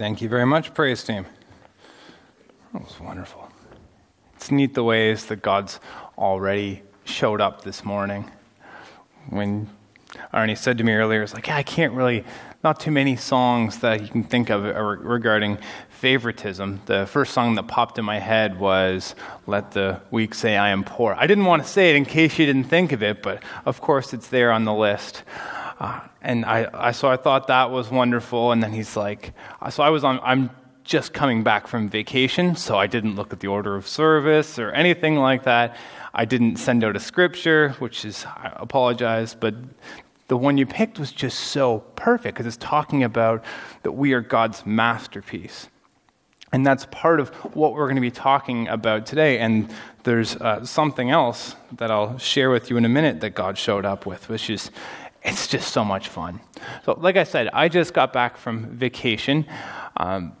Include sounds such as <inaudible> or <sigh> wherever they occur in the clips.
Thank you very much, praise team. That was wonderful. It's neat the ways that God's already showed up this morning. When Arnie said to me earlier, it's like, yeah, I can't really, not too many songs that you can think of uh, regarding favoritism. The first song that popped in my head was Let the Weak Say I Am Poor. I didn't want to say it in case you didn't think of it, but of course it's there on the list. Uh, and I, I, so I thought that was wonderful. And then he's like, so I was on, I'm just coming back from vacation, so I didn't look at the order of service or anything like that. I didn't send out a scripture, which is, I apologize, but the one you picked was just so perfect because it's talking about that we are God's masterpiece. And that's part of what we're going to be talking about today. And there's uh, something else that I'll share with you in a minute that God showed up with, which is it's just so much fun. So, like I said, I just got back from vacation. Um,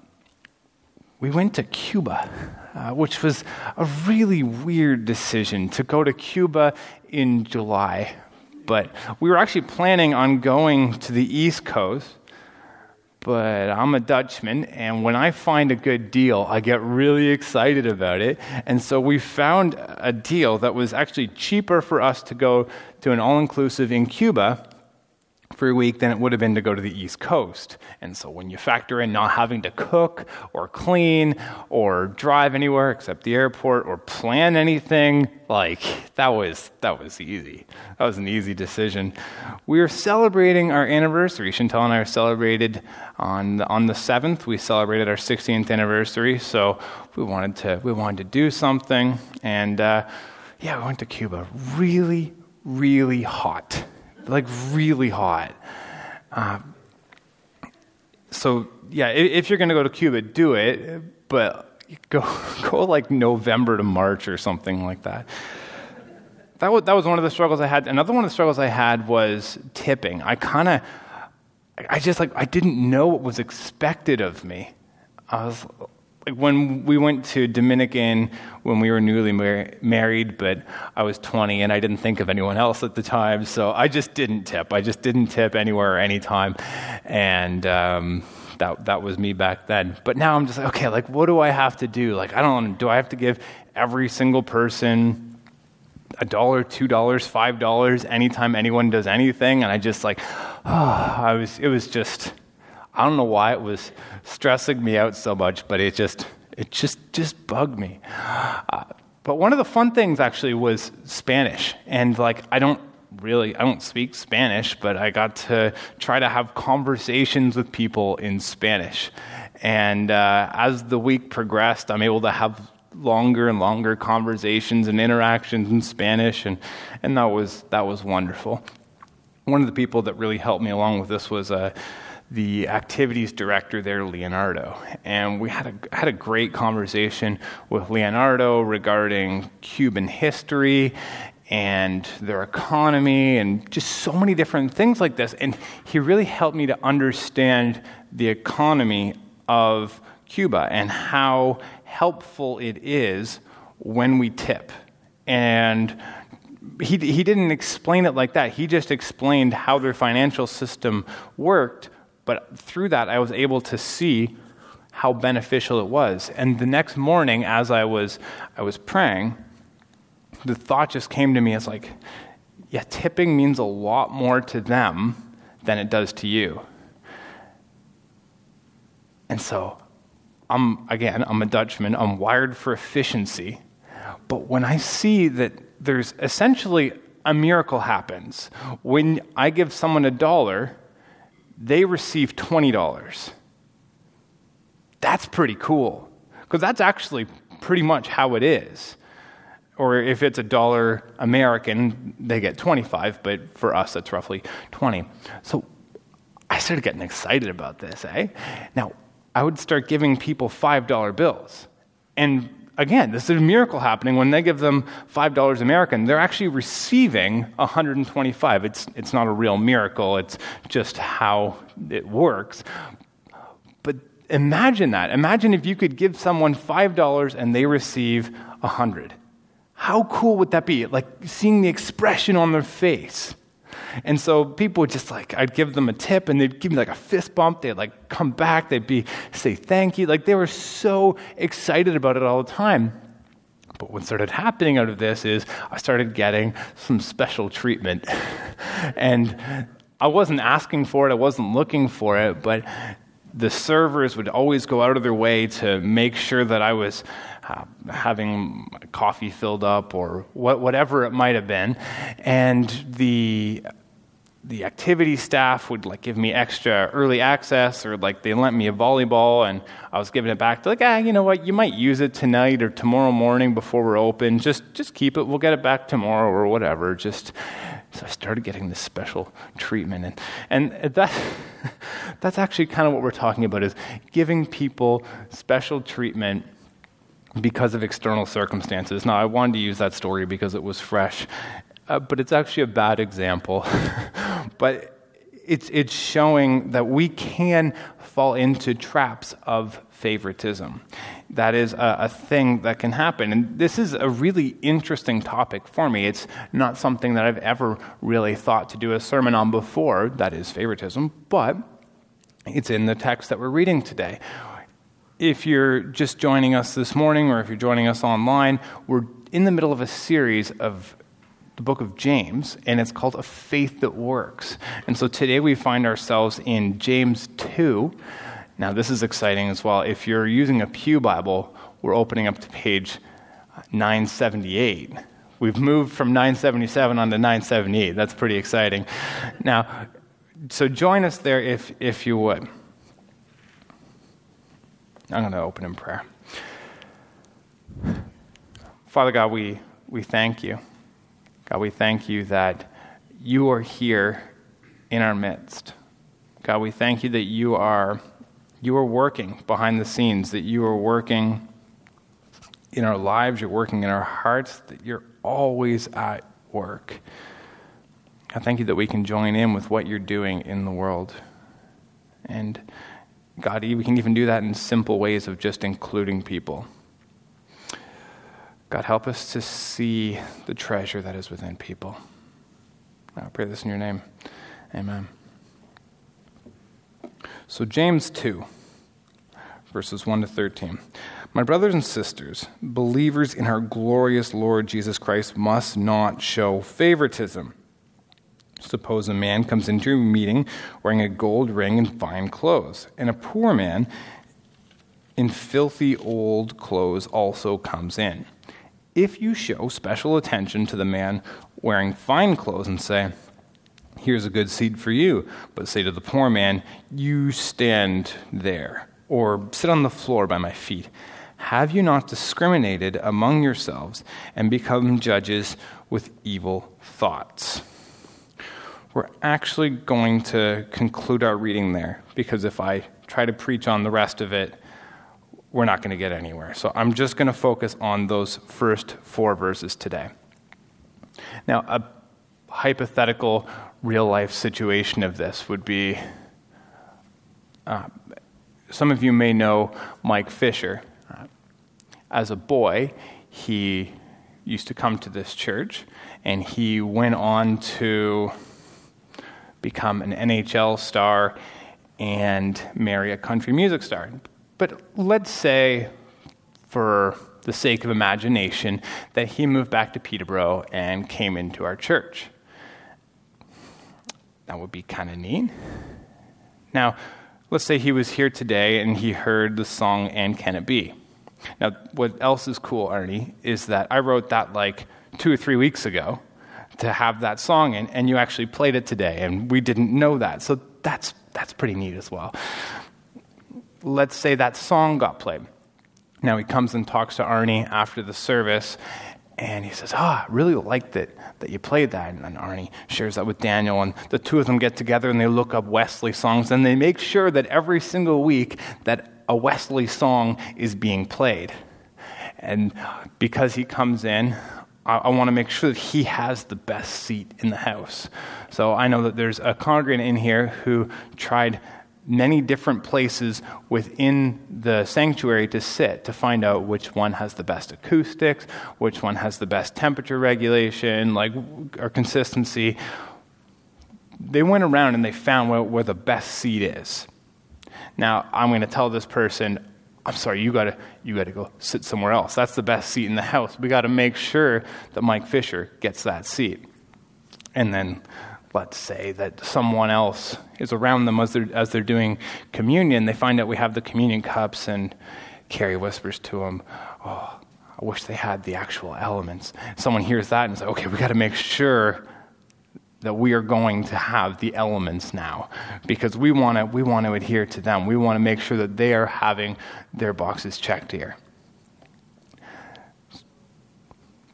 we went to Cuba, uh, which was a really weird decision to go to Cuba in July. But we were actually planning on going to the East Coast but I'm a Dutchman, and when I find a good deal, I get really excited about it. And so we found a deal that was actually cheaper for us to go to an all inclusive in Cuba a week than it would have been to go to the East Coast. And so when you factor in not having to cook or clean or drive anywhere except the airport or plan anything, like that was that was easy. That was an easy decision. We are celebrating our anniversary. Chantal and I are celebrated on the, on the 7th. We celebrated our 16th anniversary, so we wanted to we wanted to do something and uh, yeah, we went to Cuba. Really really hot like really hot. Uh, so yeah, if you're going to go to Cuba, do it, but go <laughs> go like November to March or something like that. That was, that was one of the struggles I had. Another one of the struggles I had was tipping. I kind of, I just like, I didn't know what was expected of me. I was like when we went to Dominican when we were newly mar- married, but I was 20 and I didn't think of anyone else at the time, so I just didn't tip. I just didn't tip anywhere or anytime, and um, that that was me back then. But now I'm just like, okay, like what do I have to do? Like I don't do I have to give every single person a dollar, two dollars, five dollars anytime anyone does anything? And I just like, oh, <sighs> I was it was just I don't know why it was stressing me out so much, but it just it just just bugged me. Uh, but one of the fun things actually was Spanish, and like I don't really I don't speak Spanish, but I got to try to have conversations with people in Spanish. And uh, as the week progressed, I'm able to have longer and longer conversations and interactions in Spanish, and, and that was that was wonderful. One of the people that really helped me along with this was uh, the activities director there, Leonardo. And we had a, had a great conversation with Leonardo regarding Cuban history and their economy and just so many different things like this. And he really helped me to understand the economy of Cuba and how helpful it is when we tip. And he, he didn't explain it like that. He just explained how their financial system worked but through that, I was able to see how beneficial it was. And the next morning, as I was, I was praying, the thought just came to me as like, yeah, tipping means a lot more to them than it does to you. And so, I'm, again, I'm a Dutchman, I'm wired for efficiency. But when I see that there's essentially a miracle happens, when I give someone a dollar, they receive $20. That's pretty cool, because that's actually pretty much how it is. Or if it's a dollar American, they get 25, but for us, that's roughly 20. So I started getting excited about this, eh? Now, I would start giving people $5 bills. And again, this is a miracle happening. When they give them $5 American, they're actually receiving 125. It's, it's not a real miracle, it's just how it works. But imagine that. Imagine if you could give someone $5 and they receive 100. How cool would that be? Like seeing the expression on their face. And so people would just like, I'd give them a tip and they'd give me like a fist bump. They'd like come back. They'd be, say thank you. Like they were so excited about it all the time. But what started happening out of this is I started getting some special treatment. <laughs> and I wasn't asking for it, I wasn't looking for it, but the servers would always go out of their way to make sure that I was having coffee filled up or what, whatever it might have been. And the the activity staff would like give me extra early access or like they lent me a volleyball and I was giving it back to like, ah, you know what, you might use it tonight or tomorrow morning before we're open. Just just keep it. We'll get it back tomorrow or whatever. Just so I started getting this special treatment and and that <laughs> that's actually kind of what we're talking about is giving people special treatment because of external circumstances. Now, I wanted to use that story because it was fresh, uh, but it's actually a bad example. <laughs> but it's, it's showing that we can fall into traps of favoritism. That is a, a, thing that can happen. And this is a really interesting topic for me. It's not something that I've ever really thought to do a sermon on before, that is favoritism, but it's in the text that we're reading today if you're just joining us this morning or if you're joining us online, we're in the middle of a series of the book of James, and it's called A Faith That Works. And so today we find ourselves in James 2. Now, this is exciting as well. If you're using a Pew Bible, we're opening up to page 978. We've moved from 977 on to 978. That's pretty exciting. Now, so join us there if, if you would. I'm going to open in prayer. Father God, we, we thank you. God, we thank you that you are here in our midst. God, we thank you that you are, you are working behind the scenes, that you are working in our lives, you're working in our hearts, that you're always at work. I thank you that we can join in with what you're doing in the world. And God, we can even do that in simple ways of just including people. God, help us to see the treasure that is within people. I pray this in your name. Amen. So, James 2, verses 1 to 13. My brothers and sisters, believers in our glorious Lord Jesus Christ, must not show favoritism. Suppose a man comes into a meeting wearing a gold ring and fine clothes, and a poor man in filthy old clothes also comes in. If you show special attention to the man wearing fine clothes and say, Here's a good seat for you, but say to the poor man, You stand there, or sit on the floor by my feet, have you not discriminated among yourselves and become judges with evil thoughts? We're actually going to conclude our reading there because if I try to preach on the rest of it, we're not going to get anywhere. So I'm just going to focus on those first four verses today. Now, a hypothetical real life situation of this would be uh, some of you may know Mike Fisher. As a boy, he used to come to this church and he went on to become an NHL star and marry a country music star. But let's say, for the sake of imagination, that he moved back to Peterborough and came into our church. That would be kind of neat. Now, let's say he was here today and he heard the song And Can It Be? Now, what else is cool, Arnie, is that I wrote that like two or three weeks ago to have that song in, and you actually played it today, and we didn't know that. So that's, that's pretty neat as well. Let's say that song got played. Now he comes and talks to Arnie after the service, and he says, Ah, oh, I really liked it that you played that. And Arnie shares that with Daniel, and the two of them get together and they look up Wesley songs, and they make sure that every single week that a Wesley song is being played. And because he comes in, I, I want to make sure that he has the best seat in the house. So I know that there's a congregant in here who tried many different places within the sanctuary to sit to find out which one has the best acoustics, which one has the best temperature regulation, like or consistency. they went around and they found where, where the best seat is. Now, I'm going to tell this person, I'm sorry, you gotta, you gotta go sit somewhere else. That's the best seat in the house. We gotta make sure that Mike Fisher gets that seat. And then let's say that someone else is around them as they're, as they're doing communion. They find out we have the communion cups, and Carrie whispers to him, Oh, I wish they had the actual elements. Someone hears that and says, Okay, we got to make sure that we are going to have the elements now because we want to we want to adhere to them. We want to make sure that they are having their boxes checked here.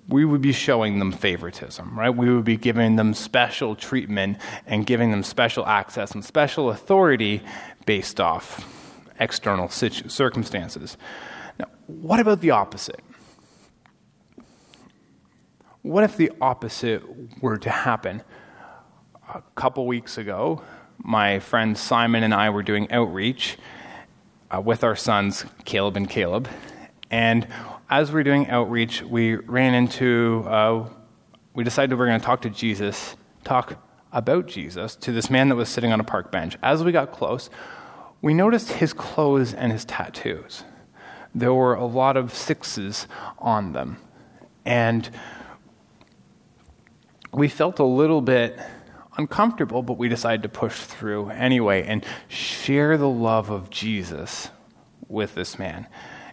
We would be showing them favoritism, right? We would be giving them special treatment and giving them special access and special authority based off external circumstances. Now, what about the opposite? What if the opposite were to happen? A couple weeks ago, my friend Simon and I were doing outreach uh, with our sons, Caleb and Caleb. And as we were doing outreach, we ran into, uh, we decided we were going to talk to Jesus, talk about Jesus to this man that was sitting on a park bench. As we got close, we noticed his clothes and his tattoos. There were a lot of sixes on them. And we felt a little bit uncomfortable, but we decided to push through anyway and share the love of Jesus with this man.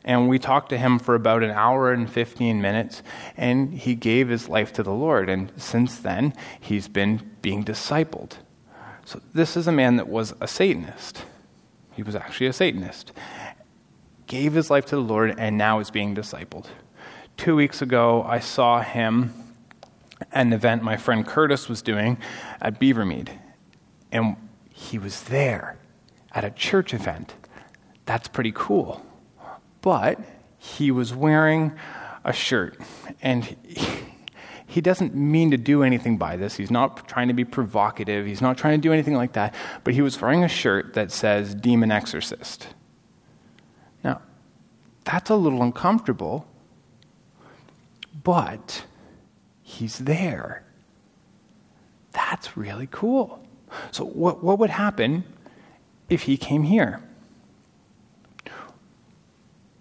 And we talked to him for about an hour and 15 minutes, and he gave his life to the Lord. And since then, he's been being discipled. So, this is a man that was a Satanist. He was actually a Satanist. Gave his life to the Lord, and now is being discipled. Two weeks ago, I saw him an event my friend Curtis was doing at Beavermead. And he was there at a church event. That's pretty cool. But he was wearing a shirt. And <laughs> he, doesn't mean to do anything by this. He's not trying to be provocative. He's not trying to do anything like that. But he was wearing a shirt that says Demon Exorcist. Now, that's a little uncomfortable. But He's there. That's really cool. So, what, what would happen if he came here?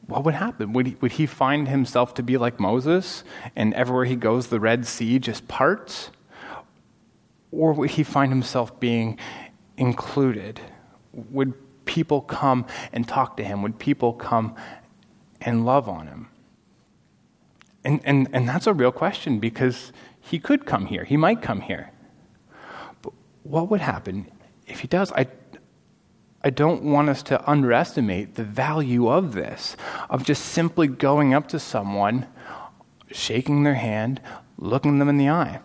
What would happen? Would he, would he find himself to be like Moses and everywhere he goes, the Red Sea just parts? Or would he find himself being included? Would people come and talk to him? Would people come and love on him? And, and, and that's a real question because he could come here. He might come here. But what would happen if he does? I, I don't want us to underestimate the value of this, of just simply going up to someone, shaking their hand, looking them in the eye.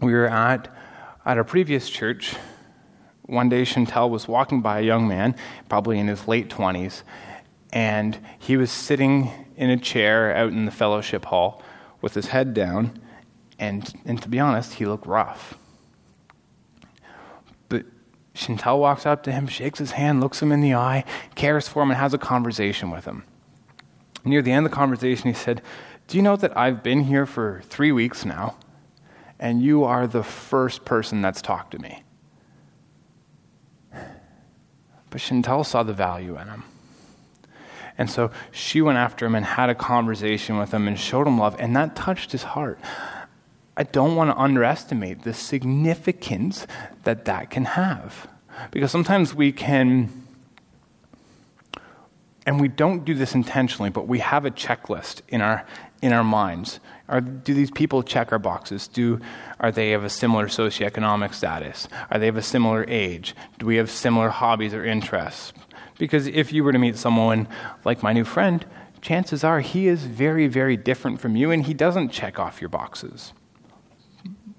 We were at, at a previous church. One day, Chantel was walking by a young man, probably in his late 20s, and he was sitting in a chair out in the fellowship hall with his head down, and, and to be honest, he looked rough. But Chantel walks up to him, shakes his hand, looks him in the eye, cares for him, and has a conversation with him. Near the end of the conversation, he said, Do you know that I've been here for three weeks now, and you are the first person that's talked to me? But Chantel saw the value in him. And so she went after him and had a conversation with him and showed him love, and that touched his heart. I don't want to underestimate the significance that that can have. Because sometimes we can, and we don't do this intentionally, but we have a checklist in our, in our minds. Are, do these people check our boxes? Do, are they of a similar socioeconomic status? Are they of a similar age? Do we have similar hobbies or interests? Because if you were to meet someone like my new friend, chances are he is very, very different from you and he doesn't check off your boxes.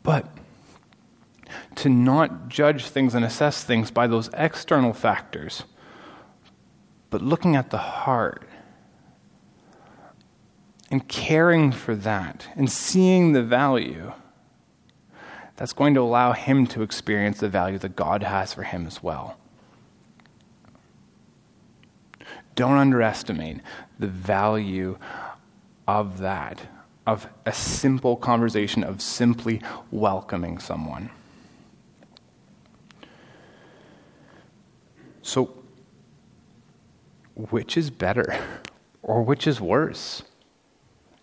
But to not judge things and assess things by those external factors, but looking at the heart and caring for that and seeing the value, that's going to allow him to experience the value that God has for him as well. Don't underestimate the value of that, of a simple conversation, of simply welcoming someone. So, which is better or which is worse?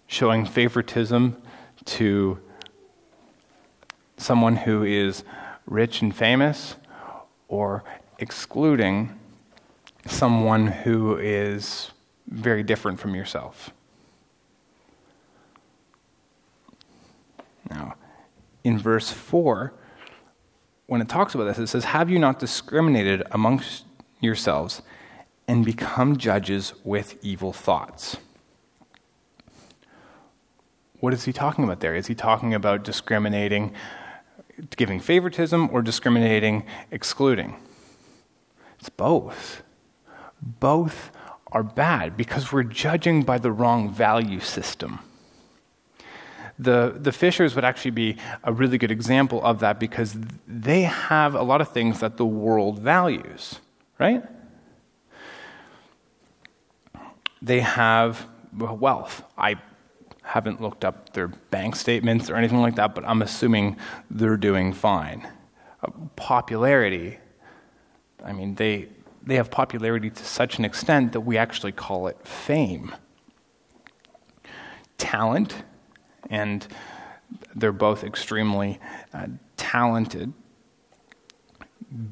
Showing favoritism to someone who is rich and famous or excluding someone who is very different from yourself. Now, in verse 4, when it talks about this, it says, Have you not discriminated amongst yourselves and become judges with evil thoughts? What is he talking about there? Is he talking about discriminating, giving favoritism, or discriminating, excluding? It's both. Both are bad because we're judging by the wrong value system. The, the Fishers would actually be a really good example of that because they have a lot of things that the world values, right? They have wealth. I haven't looked up their bank statements or anything like that, but I'm assuming they're doing fine. Uh, popularity. I mean, they, they have popularity to such an extent that we actually call it fame. Talent and they're both extremely uh, talented.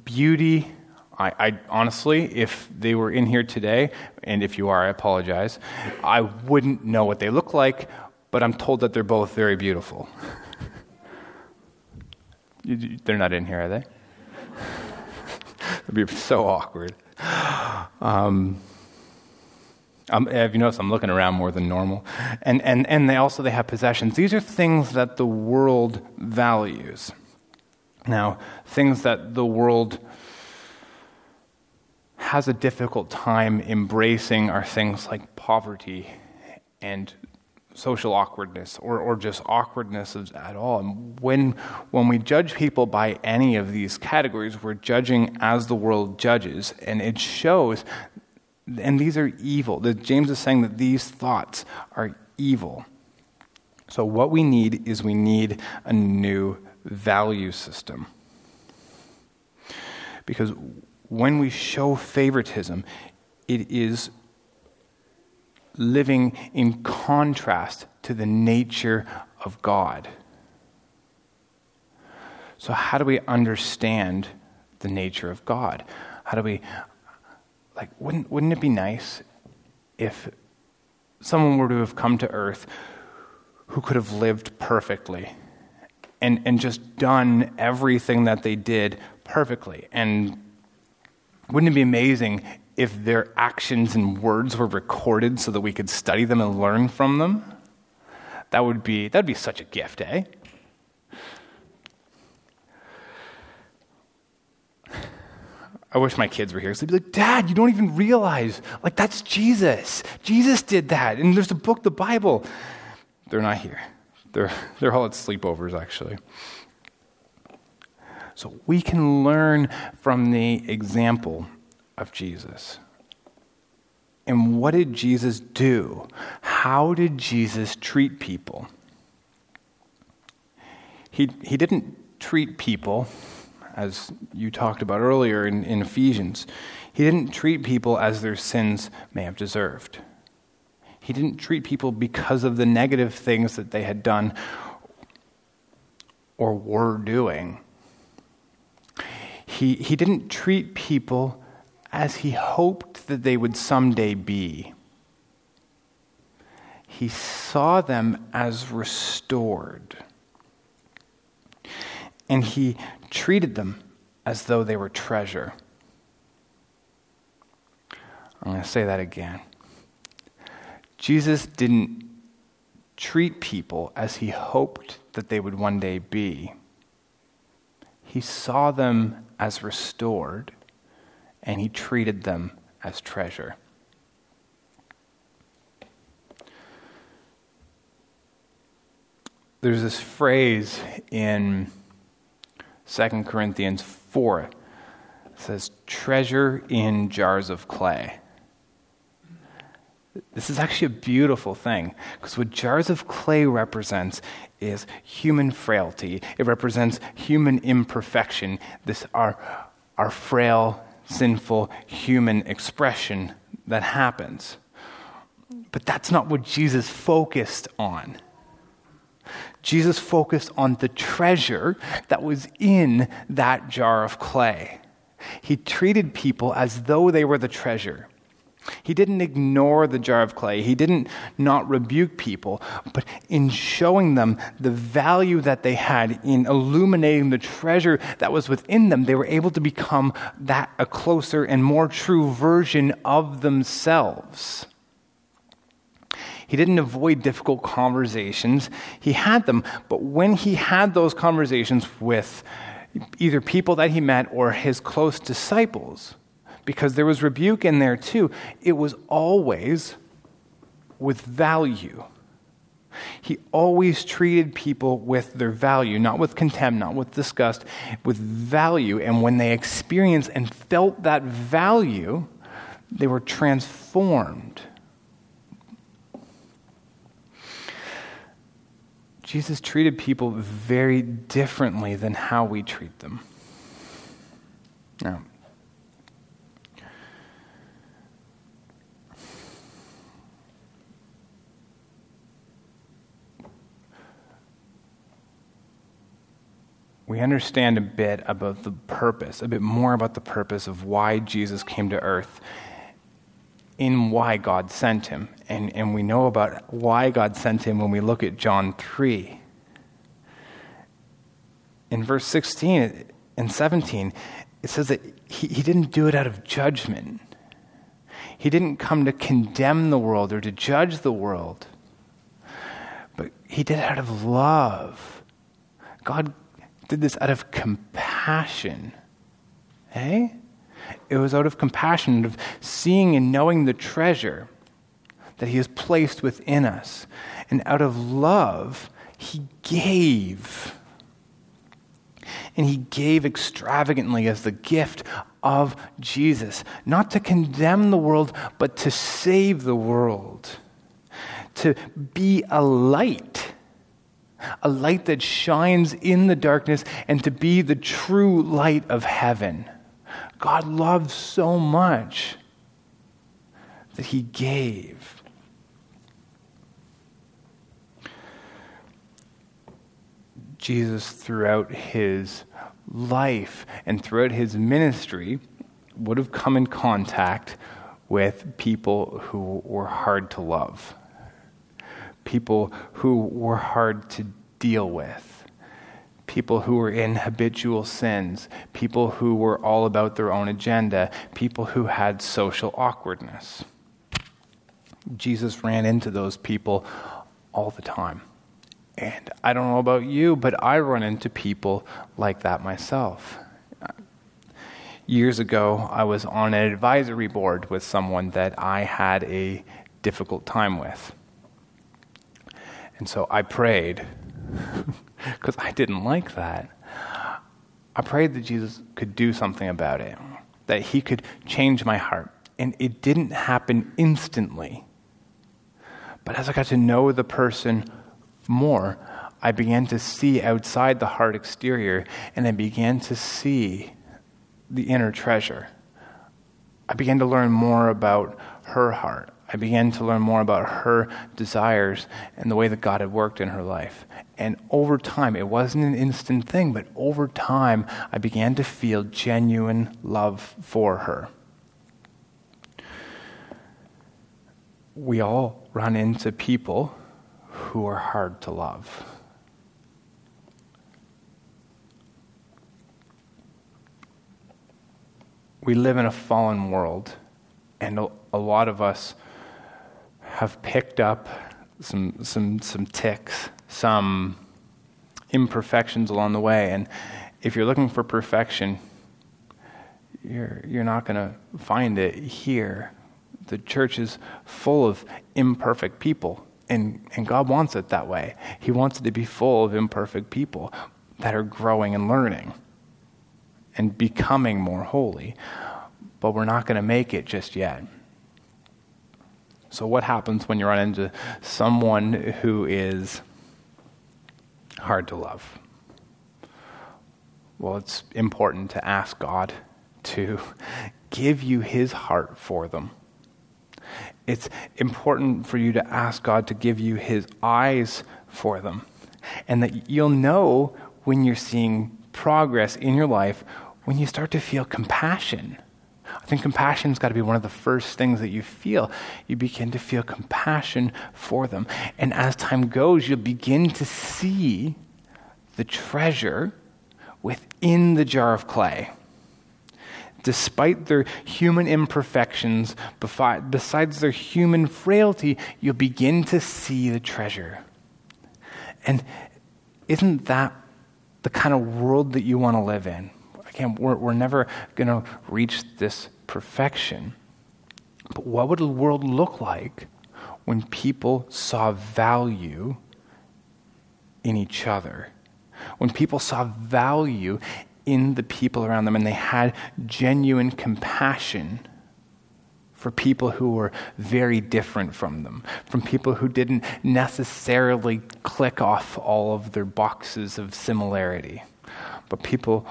Beauty, I, I, honestly, if they were in here today, and if you are, I apologize, I wouldn't know what they look like, but I'm told that they're both very beautiful. <laughs> they're not in here, are they? It'd be so awkward. Um, um, have you noticed I'm looking around more than normal? And, and, and they also they have possessions. These are things that the world values. Now, things that the world has a difficult time embracing are things like poverty and social awkwardness or, or just awkwardness at all. And when, when we judge people by any of these categories, we're judging as the world judges. And it shows and these are evil. James is saying that these thoughts are evil. So, what we need is we need a new value system. Because when we show favoritism, it is living in contrast to the nature of God. So, how do we understand the nature of God? How do we like, wouldn't, wouldn't it be nice if someone were to have come to earth who could have lived perfectly and, and just done everything that they did perfectly? And wouldn't it be amazing if their actions and words were recorded so that we could study them and learn from them? That would be, that'd be such a gift, eh? I wish my kids were here. So they'd be like, Dad, you don't even realize. Like, that's Jesus. Jesus did that. And there's a book, the Bible. They're not here. They're, they're all at sleepovers, actually. So we can learn from the example of Jesus. And what did Jesus do? How did Jesus treat people? He, he didn't treat people as you talked about earlier in, in Ephesians. He didn't treat people as their sins may have deserved. He didn't treat people because of the negative things that they had done or were doing. He, he didn't treat people as he hoped that they would someday be. He saw them as restored. And he treated them as though they were treasure. I'm going to say that again. Jesus didn't treat people as he hoped that they would one day be. He saw them as restored, and he treated them as treasure. There's this phrase in 2 Corinthians 4 it says, treasure in jars of clay. This is actually a beautiful thing because what jars of clay represents is human frailty. It represents human imperfection, this our, our frail sinful human expression that happens. But that's not what Jesus focused on. Jesus focused on the treasure that was in that jar of clay. He treated people as though they were the treasure. He didn't ignore the jar of clay. He didn't not rebuke people, but in showing them the value that they had, in illuminating the treasure that was within them, they were able to become that a closer and more true version of themselves. He didn't avoid difficult conversations. He had them, but when he had those conversations with either people that he met or his close disciples, because there was rebuke in there too. It was always with value. He always treated people with their value, not with contempt, not with disgust, with value. And when they experienced and felt that value, they were transformed. Jesus treated people very differently than how we treat them. Now, we understand a bit about the purpose, a bit more about the purpose of why Jesus came to earth, in why God sent him. And, and we know about why God sent him when we look at John 3. In verse 16 and 17, it says that he, he didn't do it out of judgment. He didn't come to condemn the world or to judge the world, but he did it out of love. God did this out of compassion. Eh? It was out of compassion, of seeing and knowing the treasure that He has placed within us. And out of love, He gave. And He gave extravagantly as the gift of Jesus, not to condemn the world, but to save the world, to be a light a light that shines in the darkness, and to be the true light of heaven. God loved so much that he gave. Jesus, throughout his life and throughout his ministry, would have come in contact with people who were hard to love people who were hard to deal with, people who were in habitual sins, people who were all about their own agenda, people who had social awkwardness. Jesus ran into those people all the time. And I don't know about you, but I run into people like that myself. Years ago, I was on an advisory board with someone that I had a difficult time with. And so I prayed, <laughs> because I didn't like that. I prayed that Jesus could do something about it, that he could change my heart. And it didn't happen instantly. But as I got to know the person more, I began to see outside the heart exterior, and I began to see the inner treasure. I began to learn more about her heart. I began to learn more about her desires and the way that God had worked in her life. And over time, it wasn't an instant thing, but over time, I began to feel genuine love for her. We all run into people who are hard to love. We live in a fallen world, and a lot of us have picked up some, some, some tics, some imperfections along the way. And if you're looking for perfection, you're, you're not going to find it here. The church is full of imperfect people, and, and God wants it that way. He wants it to be full of imperfect people that are growing and learning and becoming more holy. But we're not going to make it just yet. So, what happens when you run into someone who is hard to love? Well, it's important to ask God to give you his heart for them. It's important for you to ask God to give you his eyes for them. And that you'll know when you're seeing progress in your life when you start to feel compassion. I think compassion's got to be one of the first things that you feel. You begin to feel compassion for them. And as time goes, you'll begin to see the treasure within the jar of clay despite their human imperfections, besides their human frailty, you'll begin to see the treasure. And isn't that the kind of world that you want to live in? Again, we're, we're never going to reach this perfection. But what would the world look like when people saw value in each other? When people saw value in the people around them and they had genuine compassion for people who were very different from them, from people who didn't necessarily click off all of their boxes of similarity, but people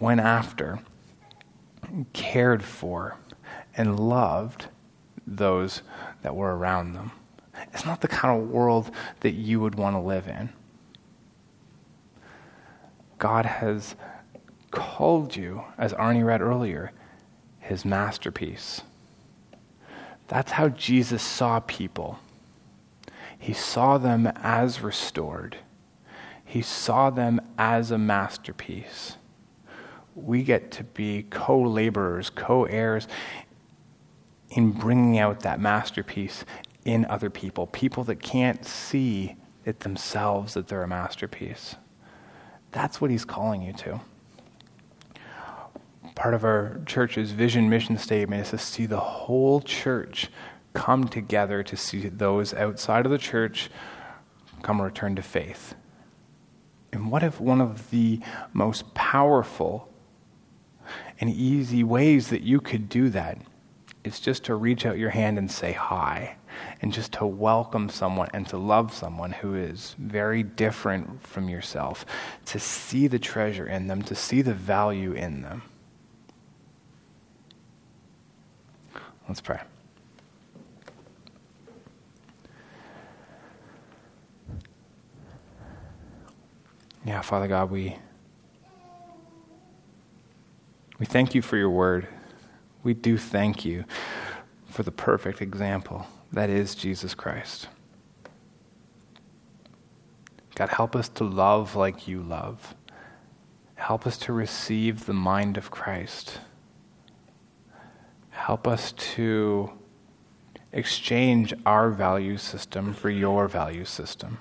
went after, cared for, and loved those that were around them. It's not the kind of world that you would want to live in. God has called you, as Arnie read earlier, his masterpiece. That's how Jesus saw people. He saw them as restored, he saw them as a masterpiece. We get to be co laborers, co heirs in bringing out that masterpiece in other people, people that can't see it themselves that they're a masterpiece. That's what he's calling you to part of our church's vision mission statement is to see the whole church come together to see those outside of the church come return to faith. And what if one of the most powerful and easy ways that you could do that is just to reach out your hand and say hi, and just to welcome someone and to love someone who is very different from yourself, to see the treasure in them, to see the value in them. Let's pray. Yeah, Father God, we we thank you for your word. We do thank you for the perfect example that is Jesus Christ. God, help us to love like you love. Help us to receive the mind of Christ. Help us to exchange our value system for your value system.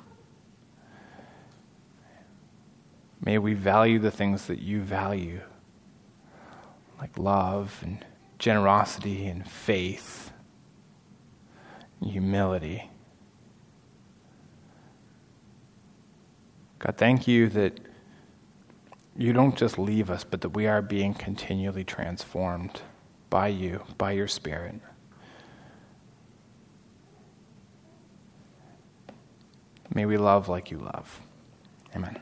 May we value the things that you value, like love and generosity and faith and humility. God, thank you that you don't just leave us, but that we are being continually transformed by you, by your Spirit. May we love like you love. Amen.